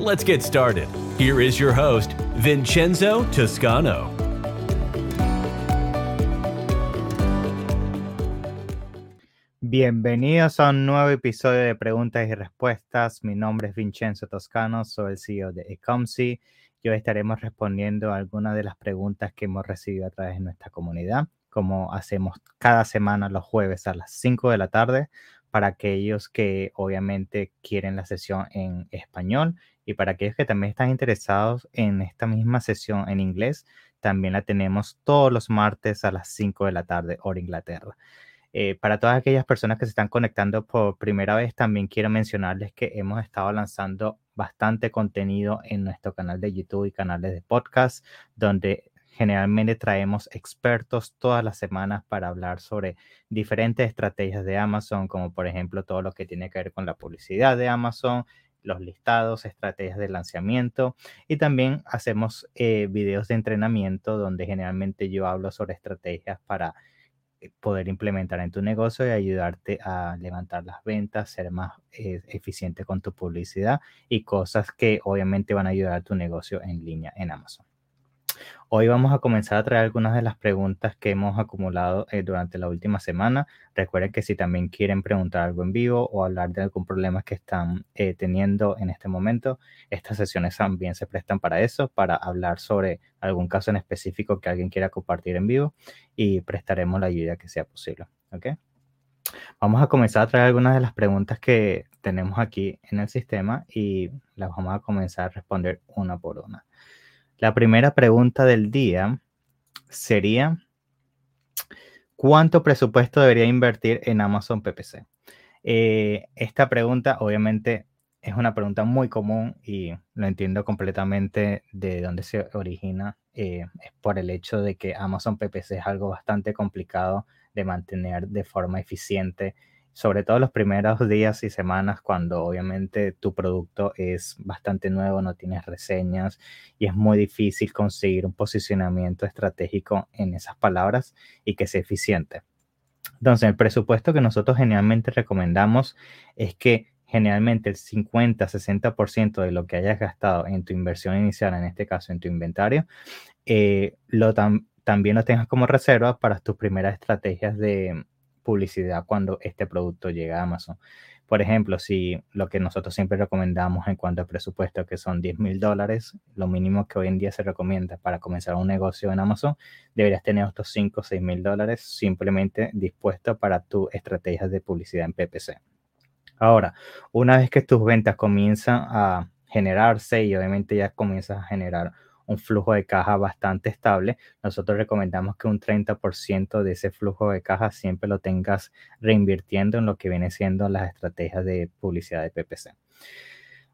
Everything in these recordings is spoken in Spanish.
Let's get started. Here is your host, Vincenzo Toscano. Bienvenidos a un nuevo episodio de Preguntas y Respuestas. Mi nombre es Vincenzo Toscano, soy el CEO de Ecomsi y hoy estaremos respondiendo a algunas de las preguntas que hemos recibido a través de nuestra comunidad, como hacemos cada semana los jueves a las 5 de la tarde para aquellos que obviamente quieren la sesión en español y para aquellos que también están interesados en esta misma sesión en inglés, también la tenemos todos los martes a las 5 de la tarde, hora Inglaterra. Eh, para todas aquellas personas que se están conectando por primera vez, también quiero mencionarles que hemos estado lanzando bastante contenido en nuestro canal de YouTube y canales de podcast, donde generalmente traemos expertos todas las semanas para hablar sobre diferentes estrategias de Amazon, como por ejemplo todo lo que tiene que ver con la publicidad de Amazon, los listados, estrategias de lanzamiento y también hacemos eh, videos de entrenamiento donde generalmente yo hablo sobre estrategias para eh, poder implementar en tu negocio y ayudarte a levantar las ventas, ser más eh, eficiente con tu publicidad y cosas que obviamente van a ayudar a tu negocio en línea en Amazon. Hoy vamos a comenzar a traer algunas de las preguntas que hemos acumulado eh, durante la última semana. Recuerden que si también quieren preguntar algo en vivo o hablar de algún problema que están eh, teniendo en este momento, estas sesiones también se prestan para eso, para hablar sobre algún caso en específico que alguien quiera compartir en vivo y prestaremos la ayuda que sea posible. ¿ok? Vamos a comenzar a traer algunas de las preguntas que tenemos aquí en el sistema y las vamos a comenzar a responder una por una. La primera pregunta del día sería, ¿cuánto presupuesto debería invertir en Amazon PPC? Eh, esta pregunta obviamente es una pregunta muy común y lo entiendo completamente de dónde se origina. Eh, es por el hecho de que Amazon PPC es algo bastante complicado de mantener de forma eficiente sobre todo los primeros días y semanas cuando obviamente tu producto es bastante nuevo, no tienes reseñas y es muy difícil conseguir un posicionamiento estratégico en esas palabras y que sea eficiente. Entonces, el presupuesto que nosotros generalmente recomendamos es que generalmente el 50-60% de lo que hayas gastado en tu inversión inicial, en este caso en tu inventario, eh, lo también lo tengas como reserva para tus primeras estrategias de, publicidad cuando este producto llega a Amazon. Por ejemplo, si lo que nosotros siempre recomendamos en cuanto a presupuesto, que son 10 mil dólares, lo mínimo que hoy en día se recomienda para comenzar un negocio en Amazon, deberías tener estos 5 o 6 mil dólares simplemente dispuesto para tu estrategia de publicidad en PPC. Ahora, una vez que tus ventas comienzan a generarse y obviamente ya comienzas a generar un flujo de caja bastante estable, nosotros recomendamos que un 30% de ese flujo de caja siempre lo tengas reinvirtiendo en lo que viene siendo las estrategias de publicidad de PPC.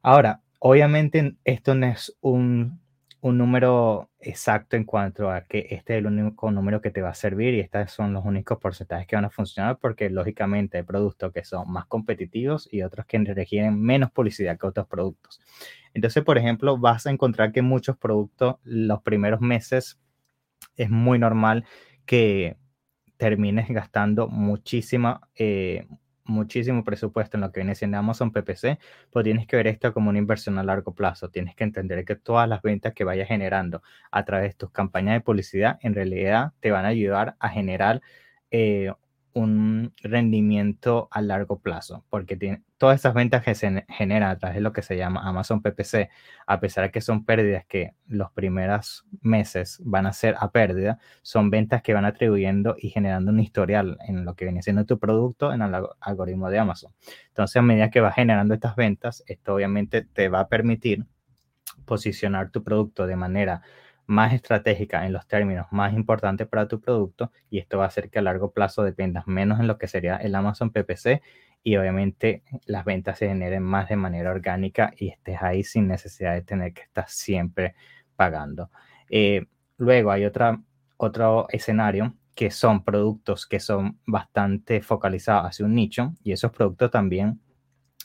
Ahora, obviamente esto no es un un número exacto en cuanto a que este es el único número que te va a servir y estos son los únicos porcentajes que van a funcionar porque lógicamente hay productos que son más competitivos y otros que requieren menos publicidad que otros productos. Entonces, por ejemplo, vas a encontrar que muchos productos los primeros meses es muy normal que termines gastando muchísima, eh, muchísimo presupuesto en lo que viene siendo Amazon PPC, pues tienes que ver esto como una inversión a largo plazo. Tienes que entender que todas las ventas que vayas generando a través de tus campañas de publicidad en realidad te van a ayudar a generar eh, un rendimiento a largo plazo, porque tiene, todas esas ventas que se generan a través de lo que se llama Amazon PPC, a pesar de que son pérdidas que los primeros meses van a ser a pérdida, son ventas que van atribuyendo y generando un historial en lo que viene siendo tu producto en el algoritmo de Amazon. Entonces, a medida que vas generando estas ventas, esto obviamente te va a permitir posicionar tu producto de manera más estratégica en los términos más importantes para tu producto y esto va a hacer que a largo plazo dependas menos en lo que sería el Amazon PPC y obviamente las ventas se generen más de manera orgánica y estés ahí sin necesidad de tener que estar siempre pagando. Eh, luego hay otra, otro escenario que son productos que son bastante focalizados hacia un nicho y esos productos también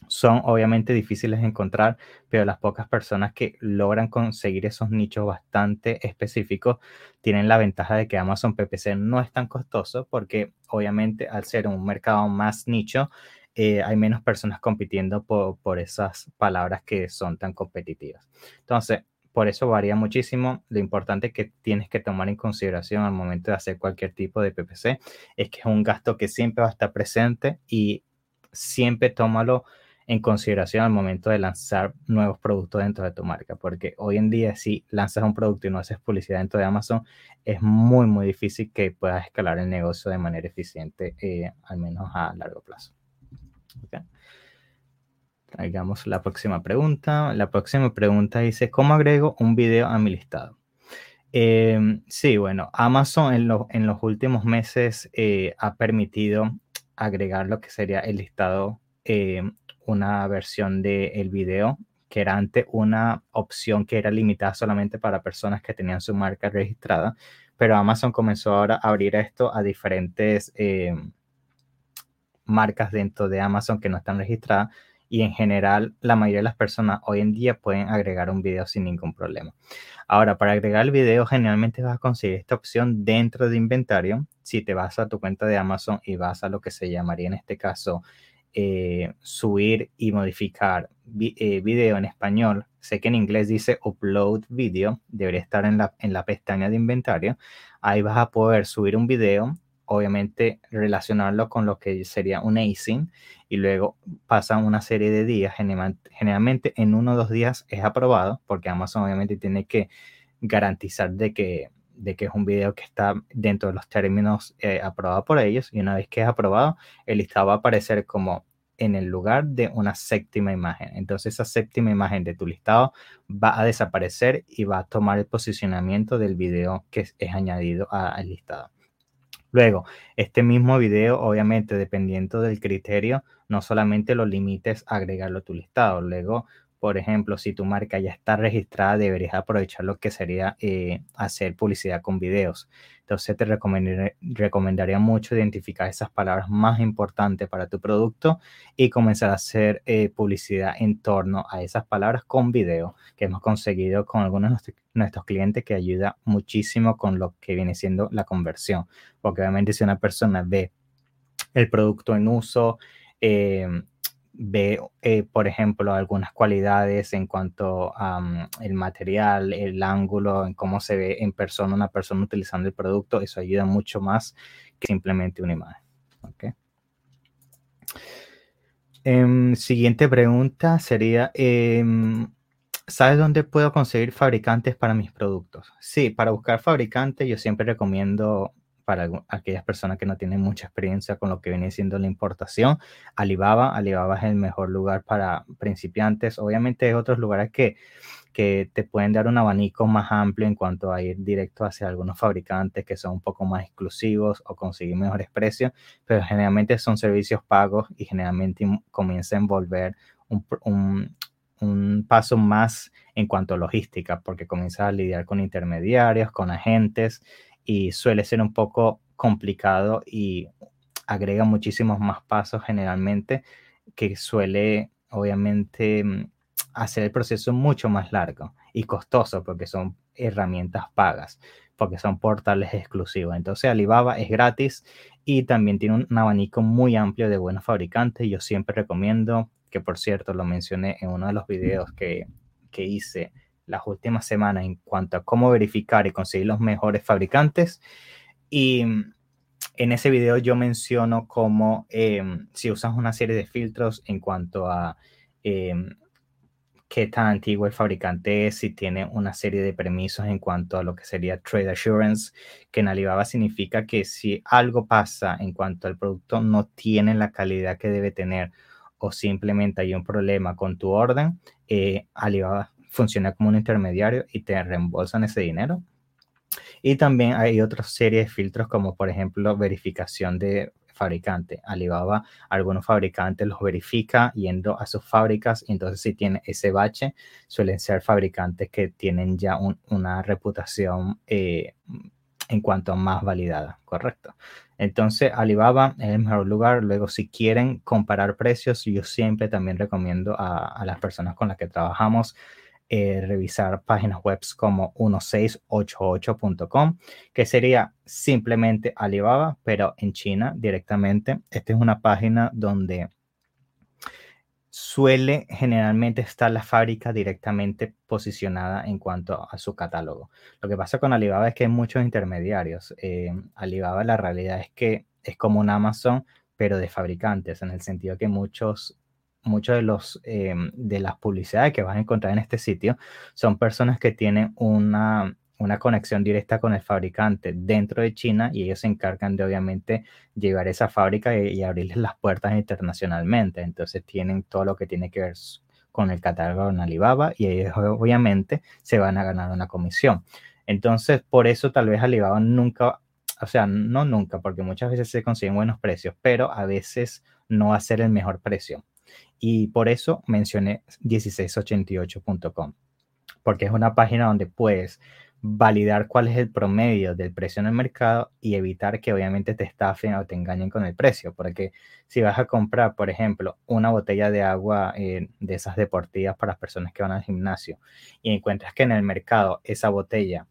son obviamente difíciles de encontrar, pero las pocas personas que logran conseguir esos nichos bastante específicos tienen la ventaja de que Amazon PPC no es tan costoso porque obviamente al ser un mercado más nicho, eh, hay menos personas compitiendo por, por esas palabras que son tan competitivas. Entonces, por eso varía muchísimo. Lo importante que tienes que tomar en consideración al momento de hacer cualquier tipo de PPC es que es un gasto que siempre va a estar presente y siempre tómalo en consideración al momento de lanzar nuevos productos dentro de tu marca, porque hoy en día si lanzas un producto y no haces publicidad dentro de Amazon, es muy, muy difícil que puedas escalar el negocio de manera eficiente, eh, al menos a largo plazo. Traigamos la próxima pregunta. La próxima pregunta dice, ¿cómo agrego un video a mi listado? Em, sí, bueno, Amazon en, en los últimos meses eh, ha permitido agregar lo que sería el listado em, una versión del el video, que era antes una opción que era limitada solamente para personas que tenían su marca registrada, pero Amazon comenzó ahora a abrir esto a diferentes eh, marcas dentro de Amazon que no están registradas y en general la mayoría de las personas hoy en día pueden agregar un video sin ningún problema. Ahora, para agregar el video generalmente vas a conseguir esta opción dentro de inventario. Si te vas a tu cuenta de Amazon y vas a lo que se llamaría en este caso eh, subir y modificar eh, video en español. Sé que en inglés dice upload video, debería estar en la, en la pestaña de inventario. Ahí vas a poder subir un video, obviamente relacionarlo con lo que sería un async y luego pasan una serie de días. Generalmente en uno o dos días es aprobado porque Amazon obviamente tiene que garantizar de que de que es un video que está dentro de los términos eh, aprobados por ellos y una vez que es aprobado, el listado va a aparecer como en el lugar de una séptima imagen. Entonces esa séptima imagen de tu listado va a desaparecer y va a tomar el posicionamiento del video que es, añadido al listado. Luego, este mismo video, obviamente, dependiendo del criterio, no solamente lo limites a agregarlo a tu listado. Luego, por ejemplo, si tu marca ya está registrada, deberías aprovechar lo que sería eh, hacer publicidad con videos. Entonces te recomendaría, mucho identificar esas palabras más importantes para tu producto y comenzar a hacer eh, publicidad en torno a esas palabras con video, que hemos conseguido con algunos de nuestros clientes que ayuda muchísimo con lo que viene siendo la conversión. Porque obviamente si una persona ve el producto en uso, eh, ve, eh, por ejemplo, algunas cualidades en cuanto a el material, el ángulo, en cómo se ve en persona una persona utilizando el producto, eso ayuda mucho más que simplemente una imagen. Okay. Em, siguiente pregunta sería, em, ¿sabes dónde puedo conseguir fabricantes para mis productos? Sí, para buscar fabricantes yo siempre recomiendo para aquellas personas que no tienen mucha experiencia con lo que viene siendo la importación. Alibaba, Alibaba es el mejor lugar para principiantes. Obviamente hay otros lugares que, que te pueden dar un abanico más amplio en cuanto a ir directo hacia algunos fabricantes que son un poco más exclusivos o conseguir mejores precios, pero generalmente son servicios pagos y generalmente comienza a envolver un, un, un paso más en cuanto a logística, porque comienza a lidiar con intermediarios, con agentes y suele ser un poco complicado y agrega muchísimos más pasos generalmente que suele obviamente mm, hacer el proceso mucho más largo y costoso porque son herramientas pagas, porque son portales exclusivos. Entonces Alibaba es gratis y también tiene un abanico muy amplio de buenos fabricantes. Yo siempre recomiendo, que por cierto lo mencioné en uno de los videos que, que hice las últimas semanas en cuanto a cómo verificar y conseguir los mejores fabricantes. Y en ese video yo menciono cómo em, si usas una serie de filtros en cuanto a em, qué tan antiguo el fabricante es, si tiene una serie de permisos en cuanto a lo que sería trade assurance, que en Alibaba significa que si algo pasa en cuanto al producto no tiene la calidad que debe tener o simplemente hay un problema con tu orden, eh, Alibaba funciona como un intermediario y te reembolsan ese dinero. Y también hay otra serie de filtros como por ejemplo verificación de fabricante. Alibaba, algunos fabricantes los verifica yendo a sus fábricas y entonces si tiene ese bache, suelen ser fabricantes que tienen ya una reputación eh, en cuanto a más validada, correcto. Entonces, Alibaba es el mejor lugar. Luego, si quieren comparar precios, yo siempre también recomiendo a, las personas con las que trabajamos eh, revisar páginas web como 1688.com, que sería simplemente Alibaba, pero en China directamente. Esta es una página donde suele generalmente estar la fábrica directamente posicionada en cuanto a su catálogo. Lo que pasa con Alibaba es que hay muchos intermediarios. Eh, Alibaba la realidad es que es como un Amazon, pero de fabricantes, en el sentido que muchos muchos de los eh, de las publicidades que vas a encontrar en este sitio son personas que tienen una una conexión directa con el fabricante dentro de China y ellos se encargan de obviamente llevar esa fábrica y, abrirles las puertas internacionalmente. Entonces tienen todo lo que tiene que ver con el catálogo en Alibaba y ellos obviamente se van a ganar una comisión. Entonces por eso tal vez Alibaba nunca, o sea, no nunca, porque muchas veces se consiguen buenos precios, pero a veces no va a ser el mejor precio. Y por eso mencioné 1688.com, porque es una página donde puedes validar cuál es el promedio del precio en el mercado y evitar que obviamente te estafen o te engañen con el precio. Porque si vas a comprar, por ejemplo, una botella de agua eh, de esas deportivas para las personas que van al gimnasio y encuentras que en el mercado esa botella,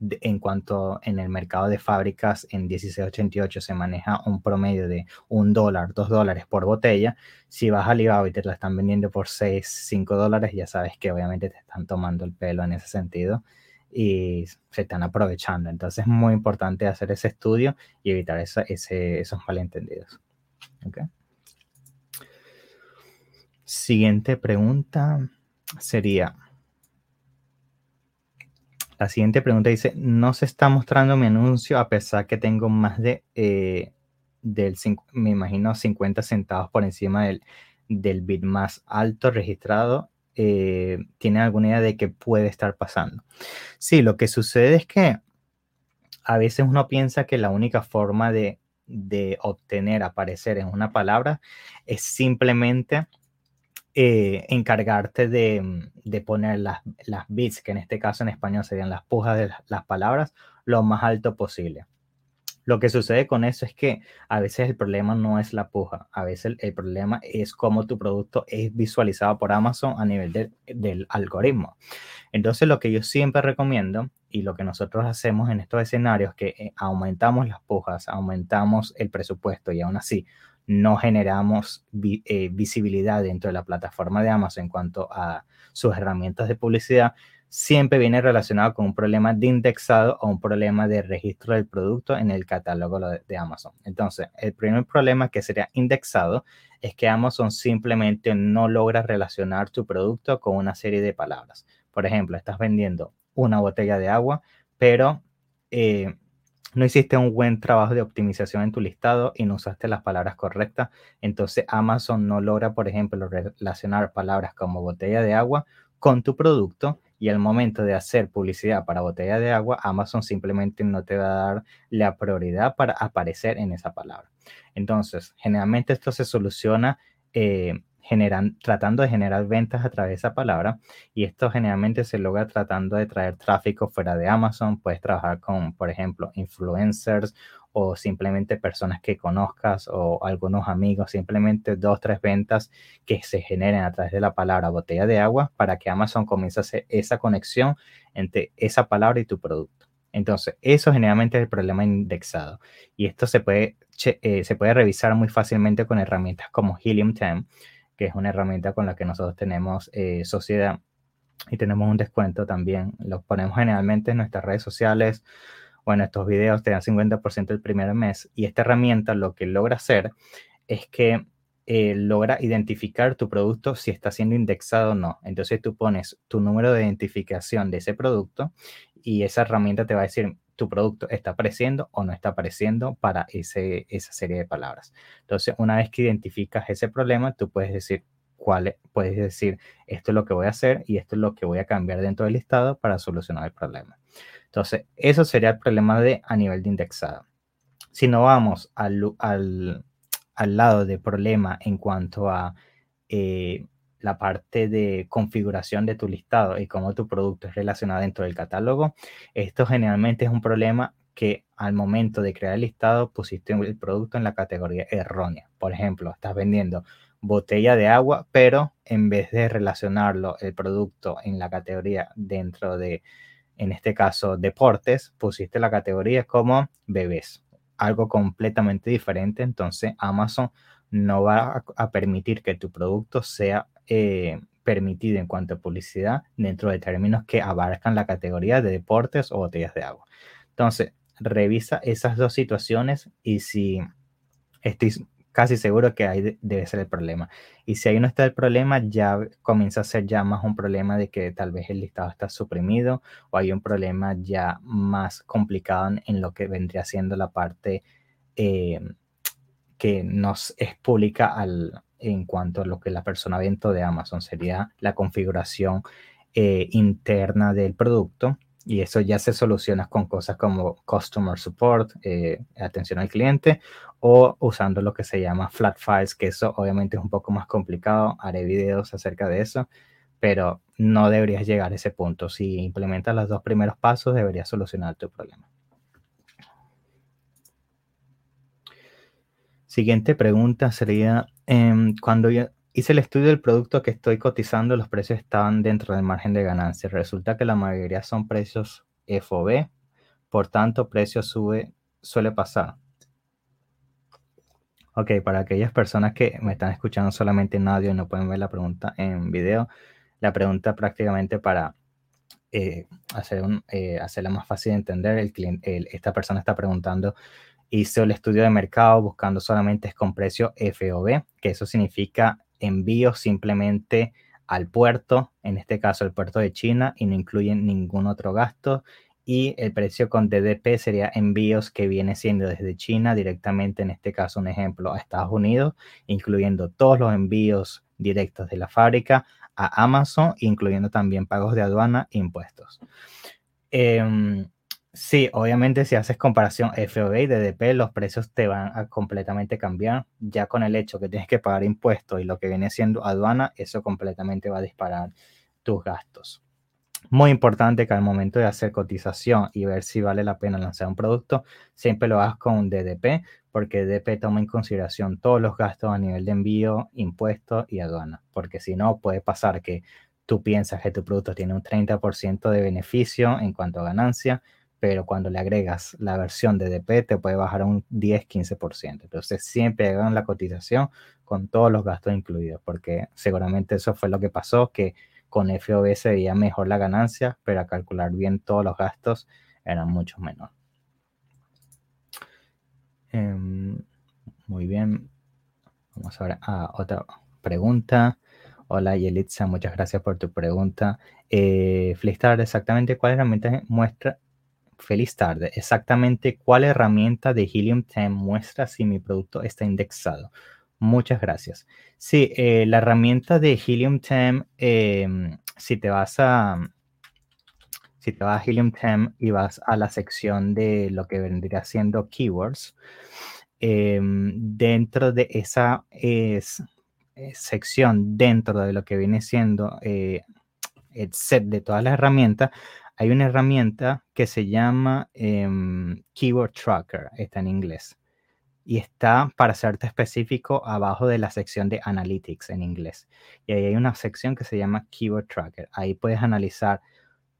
en cuanto en el mercado de fábricas en 1688 se maneja un promedio de un dólar, dos dólares por botella, si vas al Alibaba y te la están vendiendo por 6, 5 dólares, ya sabes que obviamente te están tomando el pelo en ese sentido y se están aprovechando. Entonces es muy importante hacer ese estudio y evitar esos malentendidos. Siguiente pregunta sería, la siguiente pregunta dice, no se está mostrando mi anuncio a pesar que tengo más de, eh, del, me imagino, 50 centavos por encima del, del bit más alto registrado eh, tienen alguna idea de qué puede estar pasando. Sí, lo que sucede es que a veces uno piensa que la única forma de, obtener, aparecer en una palabra es simplemente eh, encargarte de, poner las, las, bits, que en este caso en español serían las pujas de las palabras, lo más alto posible. Lo que sucede con eso es que a veces el problema no es la puja, a veces el, problema es cómo tu producto es visualizado por Amazon a nivel del algoritmo. Entonces lo que yo siempre recomiendo y lo que nosotros hacemos en estos escenarios es que eh, aumentamos las pujas, aumentamos el presupuesto y aún así no generamos eh, visibilidad dentro de la plataforma de Amazon en cuanto a sus herramientas de publicidad, siempre viene relacionado con un problema de indexado o un problema de registro del producto en el catálogo de Amazon. Entonces, el primer problema que sería indexado es que Amazon simplemente no logra relacionar tu producto con una serie de palabras. Por ejemplo, estás vendiendo una botella de agua, pero eh, no hiciste un buen trabajo de optimización en tu listado y no usaste las palabras correctas. Entonces, Amazon no logra, por ejemplo, relacionar palabras como botella de agua con tu producto y al momento de hacer publicidad para botella de agua, Amazon simplemente no te va a dar la prioridad para aparecer en esa palabra. Entonces, generalmente esto se soluciona eh, generan, tratando de generar ventas a través de esa palabra y esto generalmente se logra tratando de traer tráfico fuera de Amazon. Puedes trabajar con, por ejemplo, influencers o simplemente personas que conozcas o algunos amigos, simplemente dos, tres ventas que se generen a través de la palabra botella de agua para que Amazon comience a hacer esa conexión entre esa palabra y tu producto. Entonces, eso generalmente es el problema indexado. Y esto se puede, eh, se puede revisar muy fácilmente con herramientas como Helium 10, que es una herramienta con la que nosotros tenemos eh, sociedad y tenemos un descuento también. Lo ponemos generalmente en nuestras redes sociales bueno, estos videos te dan 50% el primer mes y esta herramienta lo que logra hacer es que eh, logra identificar tu producto si está siendo indexado o no. Entonces tú pones tu número de identificación de ese producto y esa herramienta te va a decir tu producto está apareciendo o no está apareciendo para ese, esa serie de palabras. Entonces, una vez que identificas ese problema, tú puedes decir cuál, puedes decir esto es lo que voy a hacer y esto es lo que voy a cambiar dentro del listado para solucionar el problema. Entonces, eso sería el problema de a nivel de indexado. Si no vamos al, al, al lado de problema en cuanto a eh, la parte de configuración de tu listado y cómo tu producto es relacionado dentro del catálogo, esto generalmente es un problema que al momento de crear el listado pusiste el producto en la categoría errónea. Por ejemplo, estás vendiendo botella de agua, pero en vez de relacionarlo el producto en la categoría dentro de, en este caso, deportes, pusiste la categoría como bebés. Algo completamente diferente. Entonces, Amazon no va a, permitir que tu producto sea eh, permitido en cuanto a publicidad dentro de términos que abarcan la categoría de deportes o botellas de agua. Entonces, revisa esas dos situaciones y si estoy casi seguro que ahí debe ser el problema. Y si ahí no está el problema, ya comienza a ser ya más un problema de que tal vez el listado está suprimido o hay un problema ya más complicado en lo que vendría siendo la parte eh, que nos es pública al, en cuanto a lo que la persona dentro de Amazon sería la configuración eh, interna del producto y eso ya se soluciona con cosas como Customer Support, eh, atención al cliente, o usando lo que se llama Flat Files, que eso obviamente es un poco más complicado. Haré videos acerca de eso, pero no deberías llegar a ese punto. Si implementas los dos primeros pasos, deberías solucionar tu problema. Siguiente pregunta sería, em, cuando yo Hice el estudio del producto que estoy cotizando, los precios estaban dentro del margen de ganancia. Resulta que la mayoría son precios FOB, por tanto, precio sube, suele pasar. Ok, para aquellas personas que me están escuchando solamente en audio y no pueden ver la pregunta en video, la pregunta prácticamente para eh, hacer eh, hacerla más fácil de entender, el cliente, esta persona está preguntando, hice el estudio de mercado buscando solamente con precio FOB, que eso significa envío simplemente al puerto, en este caso el puerto de China, y no incluyen ningún otro gasto. Y el precio con DDP sería envíos que viene siendo desde China directamente, en este caso un ejemplo, a Estados Unidos, incluyendo todos los envíos directos de la fábrica a Amazon, incluyendo también pagos de aduana e impuestos. Em, Sí, obviamente si haces comparación FOB y DDP, los precios te van a completamente cambiar. Ya con el hecho que tienes que pagar impuestos y lo que viene siendo aduana, eso completamente va a disparar tus gastos. Muy importante que al momento de hacer cotización y ver si vale la pena lanzar un producto, siempre lo hagas con DDP, porque DDP toma en consideración todos los gastos a nivel de envío, impuestos y aduana. Porque si no, puede pasar que tú piensas que tu producto tiene un 30% de beneficio en cuanto a ganancia, pero cuando le agregas la versión de DP te puede bajar a un 10-15%. Entonces siempre hagan la cotización con todos los gastos incluidos, porque seguramente eso fue lo que pasó, que con FOB se veía mejor la ganancia, pero a calcular bien todos los gastos eran mucho menor. Em, muy bien. Vamos a ver a otra pregunta. Hola Yelitza, muchas gracias por tu pregunta. Eh, exactamente cuál herramienta muestra Feliz tarde. Exactamente cuál herramienta de Helium 10 muestra si mi producto está indexado. Muchas gracias. Sí, eh, la herramienta de Helium 10, em, si te vas a si te vas a Helium 10 y vas a la sección de lo que vendría siendo keywords, em, dentro de esa es, eh, sección, dentro de lo que viene siendo eh, el set de todas las herramientas, hay una herramienta que se llama em, Keyword Tracker, está en inglés, y está para serte específico abajo de la sección de Analytics en inglés. Y ahí hay una sección que se llama Keyword Tracker. Ahí puedes analizar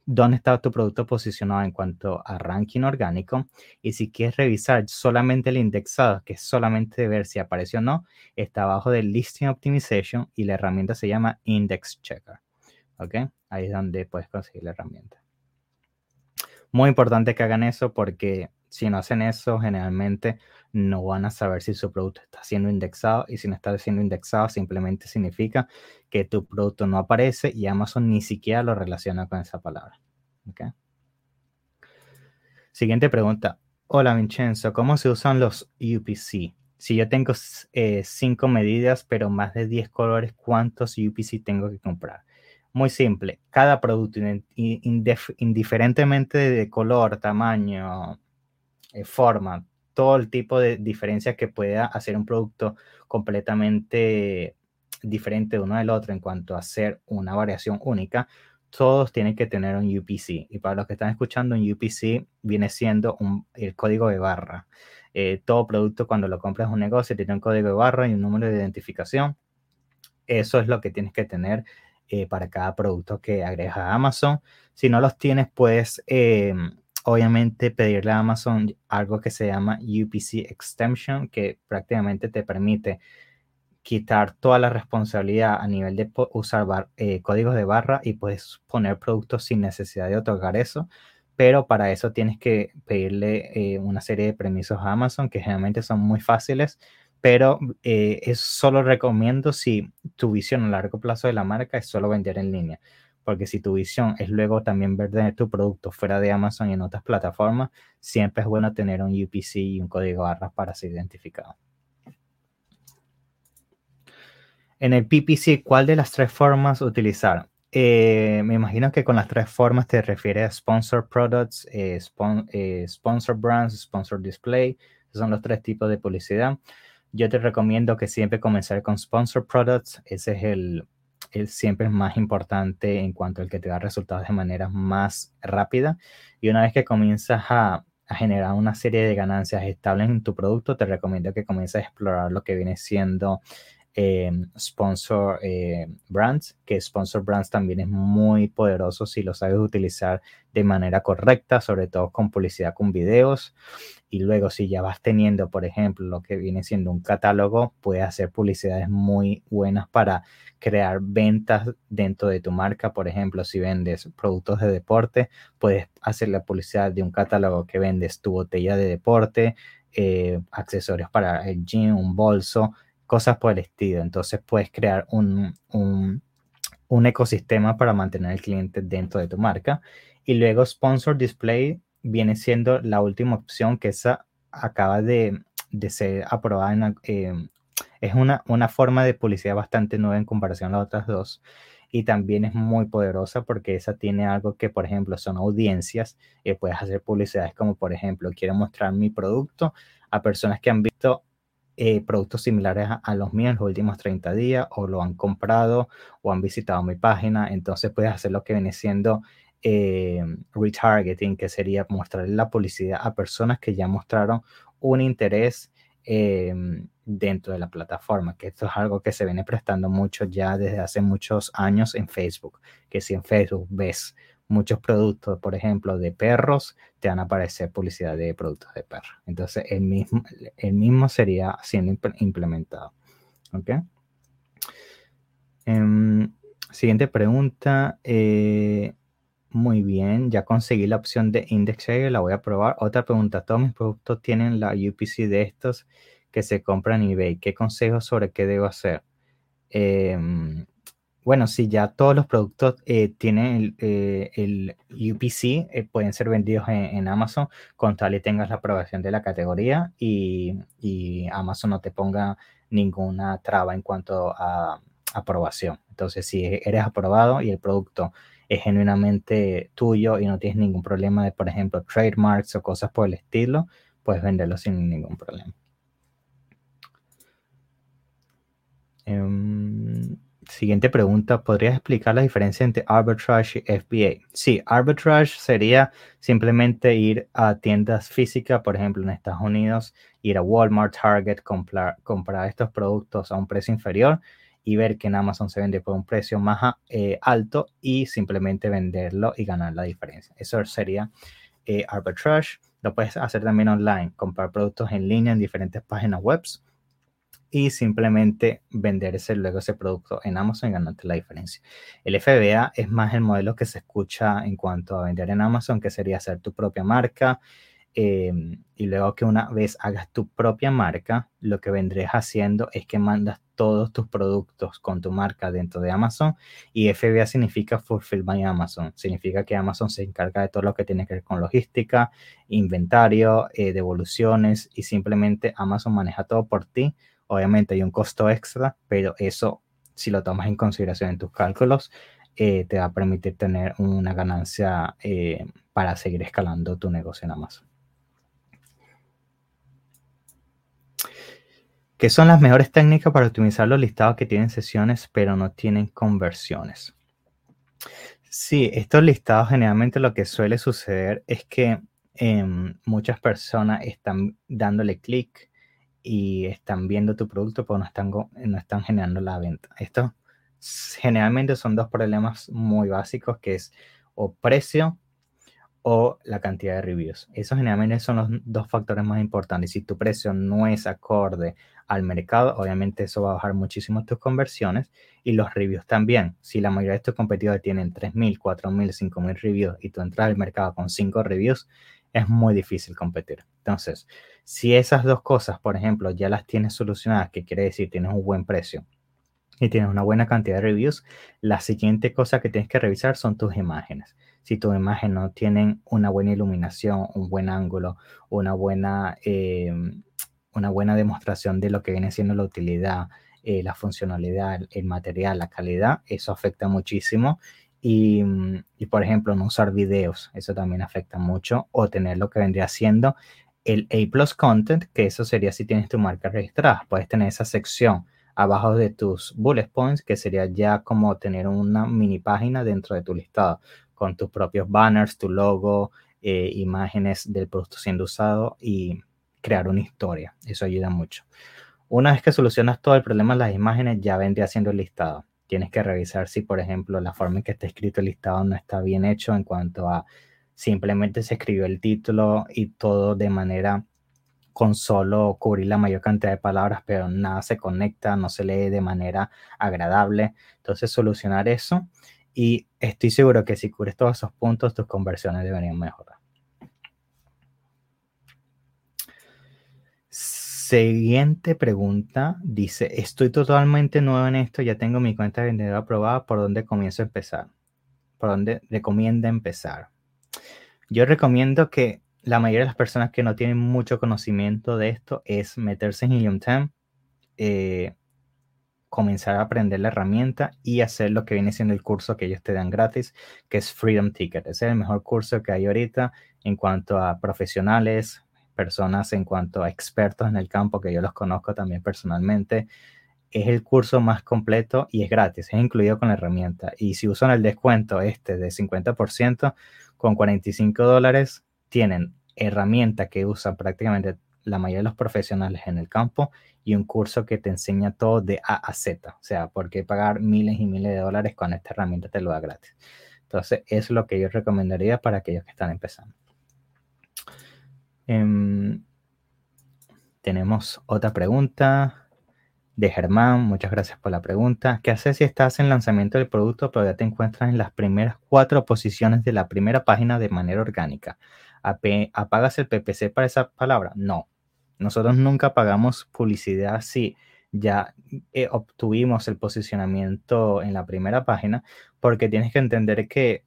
dónde está tu producto posicionado en cuanto a ranking orgánico. Y si quieres revisar solamente el indexado, que es solamente ver si apareció o no, está abajo del Listing Optimization y la herramienta se llama Index Checker. ¿Ok? Ahí es donde puedes conseguir la herramienta. Muy importante que hagan eso porque si no hacen eso, generalmente no van a saber si su producto está siendo indexado y si no está siendo indexado simplemente significa que tu producto no aparece y Amazon ni siquiera lo relaciona con esa palabra. Siguiente pregunta. Hola Vincenzo, ¿cómo se usan los UPC? Si yo tengo eh, cinco medidas pero más de 10 colores, ¿cuántos UPC tengo que comprar? Muy simple, cada producto, indiferentemente de color, tamaño, eh, forma, todo el tipo de diferencias que pueda hacer un producto completamente diferente uno del otro en cuanto a ser una variación única, todos tienen que tener un UPC. Y para los que están escuchando, un UPC viene siendo el código de barra. Eh, todo producto cuando lo compras un negocio tiene un código de barra y un número de identificación. Eso es lo que tienes que tener eh, para cada producto que agregas a Amazon. Si no los tienes, puedes eh, obviamente pedirle a Amazon algo que se llama UPC Extension, que prácticamente te permite quitar toda la responsabilidad a nivel de usar eh, códigos de barra y puedes poner productos sin necesidad de otorgar eso, pero para eso tienes que pedirle una serie de permisos a Amazon que generalmente son muy fáciles, pero eh, solo recomiendo si tu visión a largo plazo de la marca es solo vender en línea, porque si tu visión es luego también vender tu producto fuera de Amazon y en otras plataformas, siempre es bueno tener un UPC y un código barra para ser identificado. En el PPC, ¿cuál de las tres formas utilizar? Eh, me imagino que con las tres formas te refieres a Sponsor Products, eh, eh, Sponsor Brands, Sponsor Display. son los tres tipos de publicidad. Yo te recomiendo que siempre comenzar con Sponsor Products. Ese es el, el siempre más importante en cuanto al que te da resultados de manera más rápida. Y una vez que comienzas a, a generar una serie de ganancias estables en tu producto, te recomiendo que comiences a explorar lo que viene siendo eh, sponsor eh, Brands, que Sponsor Brands también es muy poderoso si lo sabes utilizar de manera correcta, sobre todo con publicidad con videos. Y luego si ya vas teniendo, por ejemplo, lo que viene siendo un catálogo, puedes hacer publicidades muy buenas para crear ventas dentro de tu marca. Por ejemplo, si vendes productos de deporte, puedes hacer la publicidad de un catálogo que vendes tu botella de deporte, eh, accesorios para el gym, un bolso, cosas por el estilo. Entonces puedes crear un, un, ecosistema para mantener al cliente dentro de tu marca. Y luego Sponsor Display viene siendo la última opción que esa acaba de, de ser aprobada. Eh, es una, una forma de publicidad bastante nueva en comparación a las otras dos. Y también es muy poderosa porque esa tiene algo que, por ejemplo, son audiencias. y puedes hacer publicidades como, por ejemplo, quiero mostrar mi producto a personas que han visto eh, productos similares a, los míos en los últimos 30 días o lo han comprado o han visitado mi página. Entonces puedes hacer lo que viene siendo eh, retargeting, que sería mostrarle la publicidad a personas que ya mostraron un interés eh, dentro de la plataforma, que esto es algo que se viene prestando mucho ya desde hace muchos años en Facebook, que si en Facebook ves muchos productos, por ejemplo, de perros, te van a aparecer publicidad de productos de perros. Entonces, el mismo, el mismo sería siendo implementado. ¿Ok? Em, siguiente pregunta. Eh, muy bien, ya conseguí la opción de Index la voy a probar. Otra pregunta, ¿todos mis productos tienen la UPC de estos que se compran en eBay? ¿Qué consejos sobre qué debo hacer? Em, bueno, si ya todos los productos eh, tienen el, UPC, eh, eh, pueden ser vendidos en, Amazon con tal y tengas la aprobación de la categoría y, Amazon no te ponga ninguna traba en cuanto a aprobación. Entonces, si eres aprobado y el producto es genuinamente tuyo y no tienes ningún problema de, por ejemplo, trademarks o cosas por el estilo, puedes venderlo sin ningún problema. Em, Siguiente pregunta, ¿podrías explicar la diferencia entre arbitrage y FBA? Sí, arbitrage sería simplemente ir a tiendas físicas, por ejemplo, en Estados Unidos, ir a Walmart, Target, comprar, comprar estos productos a un precio inferior y ver que en Amazon se vende por un precio más eh, alto y simplemente venderlo y ganar la diferencia. Eso sería eh, arbitrage. Lo puedes hacer también online, comprar productos en línea en diferentes páginas web y simplemente venderse luego ese producto en Amazon y ganarte la diferencia. El FBA es más el modelo que se escucha en cuanto a vender en Amazon, que sería hacer tu propia marca. Em, y luego que una vez hagas tu propia marca, lo que vendrías haciendo es que mandas todos tus productos con tu marca dentro de Amazon y FBA significa Fulfilled by Amazon. Significa que Amazon se encarga de todo lo que tiene que ver con logística, inventario, eh, devoluciones y simplemente Amazon maneja todo por ti Obviamente hay un costo extra, pero eso, si lo tomas en consideración en tus cálculos, eh, te va a permitir tener una ganancia eh, para seguir escalando tu negocio en Amazon. ¿Qué son las mejores técnicas para optimizar los listados que tienen sesiones pero no tienen conversiones? Sí, estos listados generalmente lo que suele suceder es que em, muchas personas están dándole clic y están viendo tu producto, pero no están, no están generando la venta. Estos generalmente son dos problemas muy básicos, que es o precio o la cantidad de reviews. Esos generalmente son los dos factores más importantes. Si tu precio no es acorde al mercado, obviamente eso va a bajar muchísimo tus conversiones y los reviews también. Si la mayoría de tus competidores tienen 3.000, 4.000, 5.000 reviews y tú entras al mercado con 5 reviews, es muy difícil competir. Entonces, si esas dos cosas, por ejemplo, ya las tienes solucionadas, que quiere decir tienes un buen precio y tienes una buena cantidad de reviews, la siguiente cosa que tienes que revisar son tus imágenes. Si tus imágenes no tienen una buena iluminación, un buen ángulo, una buena, eh, una buena demostración de lo que viene siendo la utilidad, eh, la funcionalidad, el material, la calidad, eso afecta muchísimo. Y, y, por ejemplo, no usar videos, eso también afecta mucho. O tener lo que vendría siendo el A plus content, que eso sería si tienes tu marca registrada. Puedes tener esa sección abajo de tus bullet points, que sería ya como tener una mini página dentro de tu listado, con tus propios banners, tu logo, eh, imágenes del producto siendo usado y crear una historia. Eso ayuda mucho. Una vez que solucionas todo el problema de las imágenes, ya vendría siendo el listado. Tienes que revisar si, por ejemplo, la forma en que está escrito el listado no está bien hecho en cuanto a simplemente se escribió el título y todo de manera con solo cubrir la mayor cantidad de palabras, pero nada se conecta, no se lee de manera agradable. Entonces, solucionar eso y estoy seguro que si cubres todos esos puntos, tus conversiones deberían mejorar. Siguiente pregunta dice, estoy totalmente nuevo en esto, ya tengo mi cuenta de vendedor aprobada, ¿por dónde comienzo a empezar? ¿Por dónde recomienda empezar? Yo recomiendo que la mayoría de las personas que no tienen mucho conocimiento de esto es meterse en Helium 10, eh, comenzar a aprender la herramienta y hacer lo que viene siendo el curso que ellos te dan gratis, que es Freedom Ticket. Ese es el mejor curso que hay ahorita en cuanto a profesionales, personas en cuanto a expertos en el campo, que yo los conozco también personalmente. Es el curso más completo y es gratis, es incluido con la herramienta. Y si usan el descuento este de 50%, con 45 dólares tienen herramienta que usan prácticamente la mayoría de los profesionales en el campo y un curso que te enseña todo de A a Z. O sea, ¿por qué pagar miles y miles de dólares cuando esta herramienta te lo da gratis? Entonces, eso es lo que yo recomendaría para aquellos que están empezando. Em, tenemos otra pregunta de Germán. Muchas gracias por la pregunta. ¿Qué haces si estás en lanzamiento del producto, pero ya te encuentras en las primeras cuatro posiciones de la primera página de manera orgánica? ¿Apagas el PPC para esa palabra? No. Nosotros nunca pagamos publicidad si ya eh, obtuvimos el posicionamiento en la primera página, porque tienes que entender que,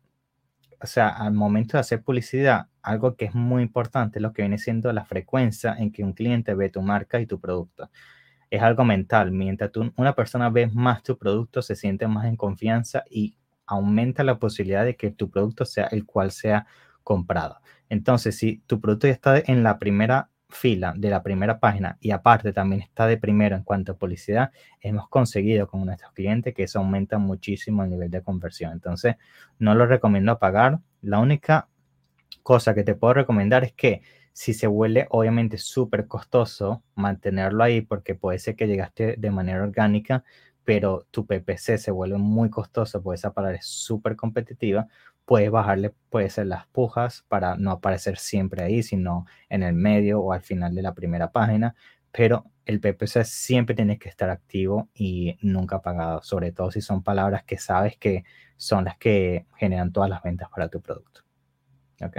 o sea, al momento de hacer publicidad, algo que es muy importante es lo que viene siendo la frecuencia en que un cliente ve tu marca y tu producto. Es algo mental. Mientras tú, una persona ve más tu producto, se siente más en confianza y aumenta la posibilidad de que tu producto sea el cual sea comprado. Entonces, si tu producto ya está en la primera fila de la primera página y aparte también está de primero en cuanto a publicidad, hemos conseguido con nuestros clientes que eso aumenta muchísimo el nivel de conversión. Entonces, no lo recomiendo pagar. La única cosa que te puedo recomendar es que si se vuelve obviamente súper costoso mantenerlo ahí porque puede ser que llegaste de manera orgánica, pero tu PPC se vuelve muy costoso, porque esa es súper competitiva, puedes bajarle, puede ser las pujas para no aparecer siempre ahí, sino en el medio o al final de la primera página, pero el PPC siempre tiene que estar activo y nunca apagado, sobre todo si son palabras que sabes que son las que generan todas las ventas para tu producto. ¿Ok?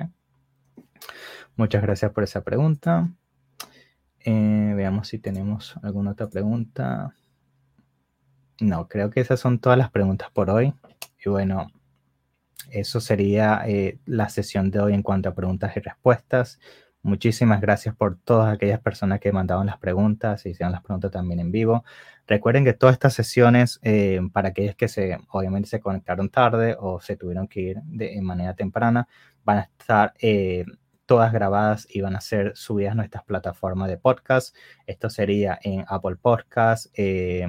Muchas gracias por esa pregunta. Eh, veamos si tenemos alguna otra pregunta. No, creo que esas son todas las preguntas por hoy. Y bueno, eso sería eh, la sesión de hoy en cuanto a preguntas y respuestas. Muchísimas gracias por todas aquellas personas que mandaron las preguntas y hicieron las preguntas también en vivo. Recuerden que todas estas sesiones, eh, para aquellos que se, obviamente se conectaron tarde o se tuvieron que ir de manera temprana, van a estar eh, todas grabadas y van a ser subidas a nuestras plataformas de podcast. Esto sería en Apple Podcast, eh,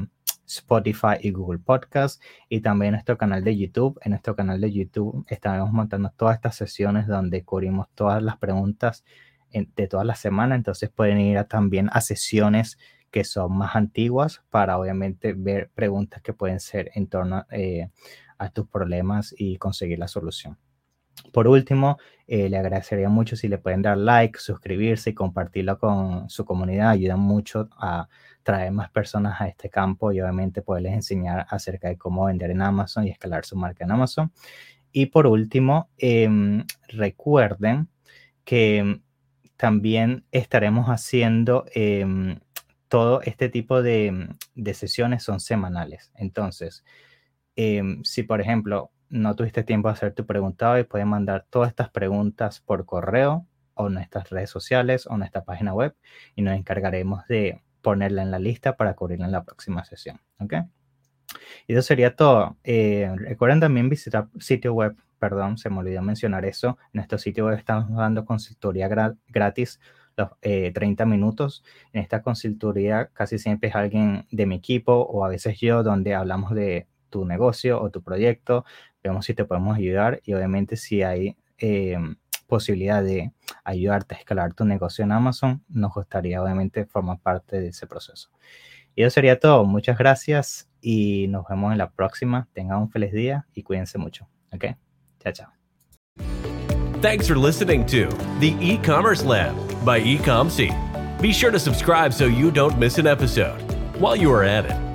Spotify y Google Podcast y también en nuestro canal de YouTube. En nuestro canal de YouTube estaremos montando todas estas sesiones donde cubrimos todas las preguntas de toda la semana. Entonces pueden ir también a sesiones que son más antiguas para obviamente ver preguntas que pueden ser en torno eh, a tus problemas y conseguir la solución. Por último, eh, le agradecería mucho si le pueden dar like, suscribirse y compartirlo con su comunidad. Ayuda mucho a traer más personas a este campo y obviamente poderles enseñar acerca de cómo vender en Amazon y escalar su marca en Amazon. Y por último, em, recuerden que también estaremos haciendo em, todo este tipo de, sesiones son semanales. Entonces, em, si por ejemplo no tuviste tiempo de hacer tu pregunta hoy, puedes mandar todas estas preguntas por correo o nuestras redes sociales o nuestra página web y nos encargaremos de ponerla en la lista para cubrirla en la próxima sesión. ¿Ok? Y eso sería todo. Eh, recuerden también visitar sitio web, perdón, se me olvidó mencionar eso. En nuestro sitio web estamos dando consultoría gratis los 30 eh, minutos. En esta consultoría casi siempre es alguien de mi equipo o a veces yo donde hablamos de tu negocio o tu proyecto, vemos si te podemos ayudar y obviamente si hay eh, posibilidad de ayudarte a escalar tu negocio en Amazon, nos gustaría obviamente formar parte de ese proceso. Y eso sería todo. Muchas gracias y nos vemos en la próxima. Tengan un feliz día y cuídense mucho. ¿Ok? Chao, chao. Thanks for listening to the e-commerce lab by Ecomcy. Be sure to subscribe so you don't miss an episode. While you are at it,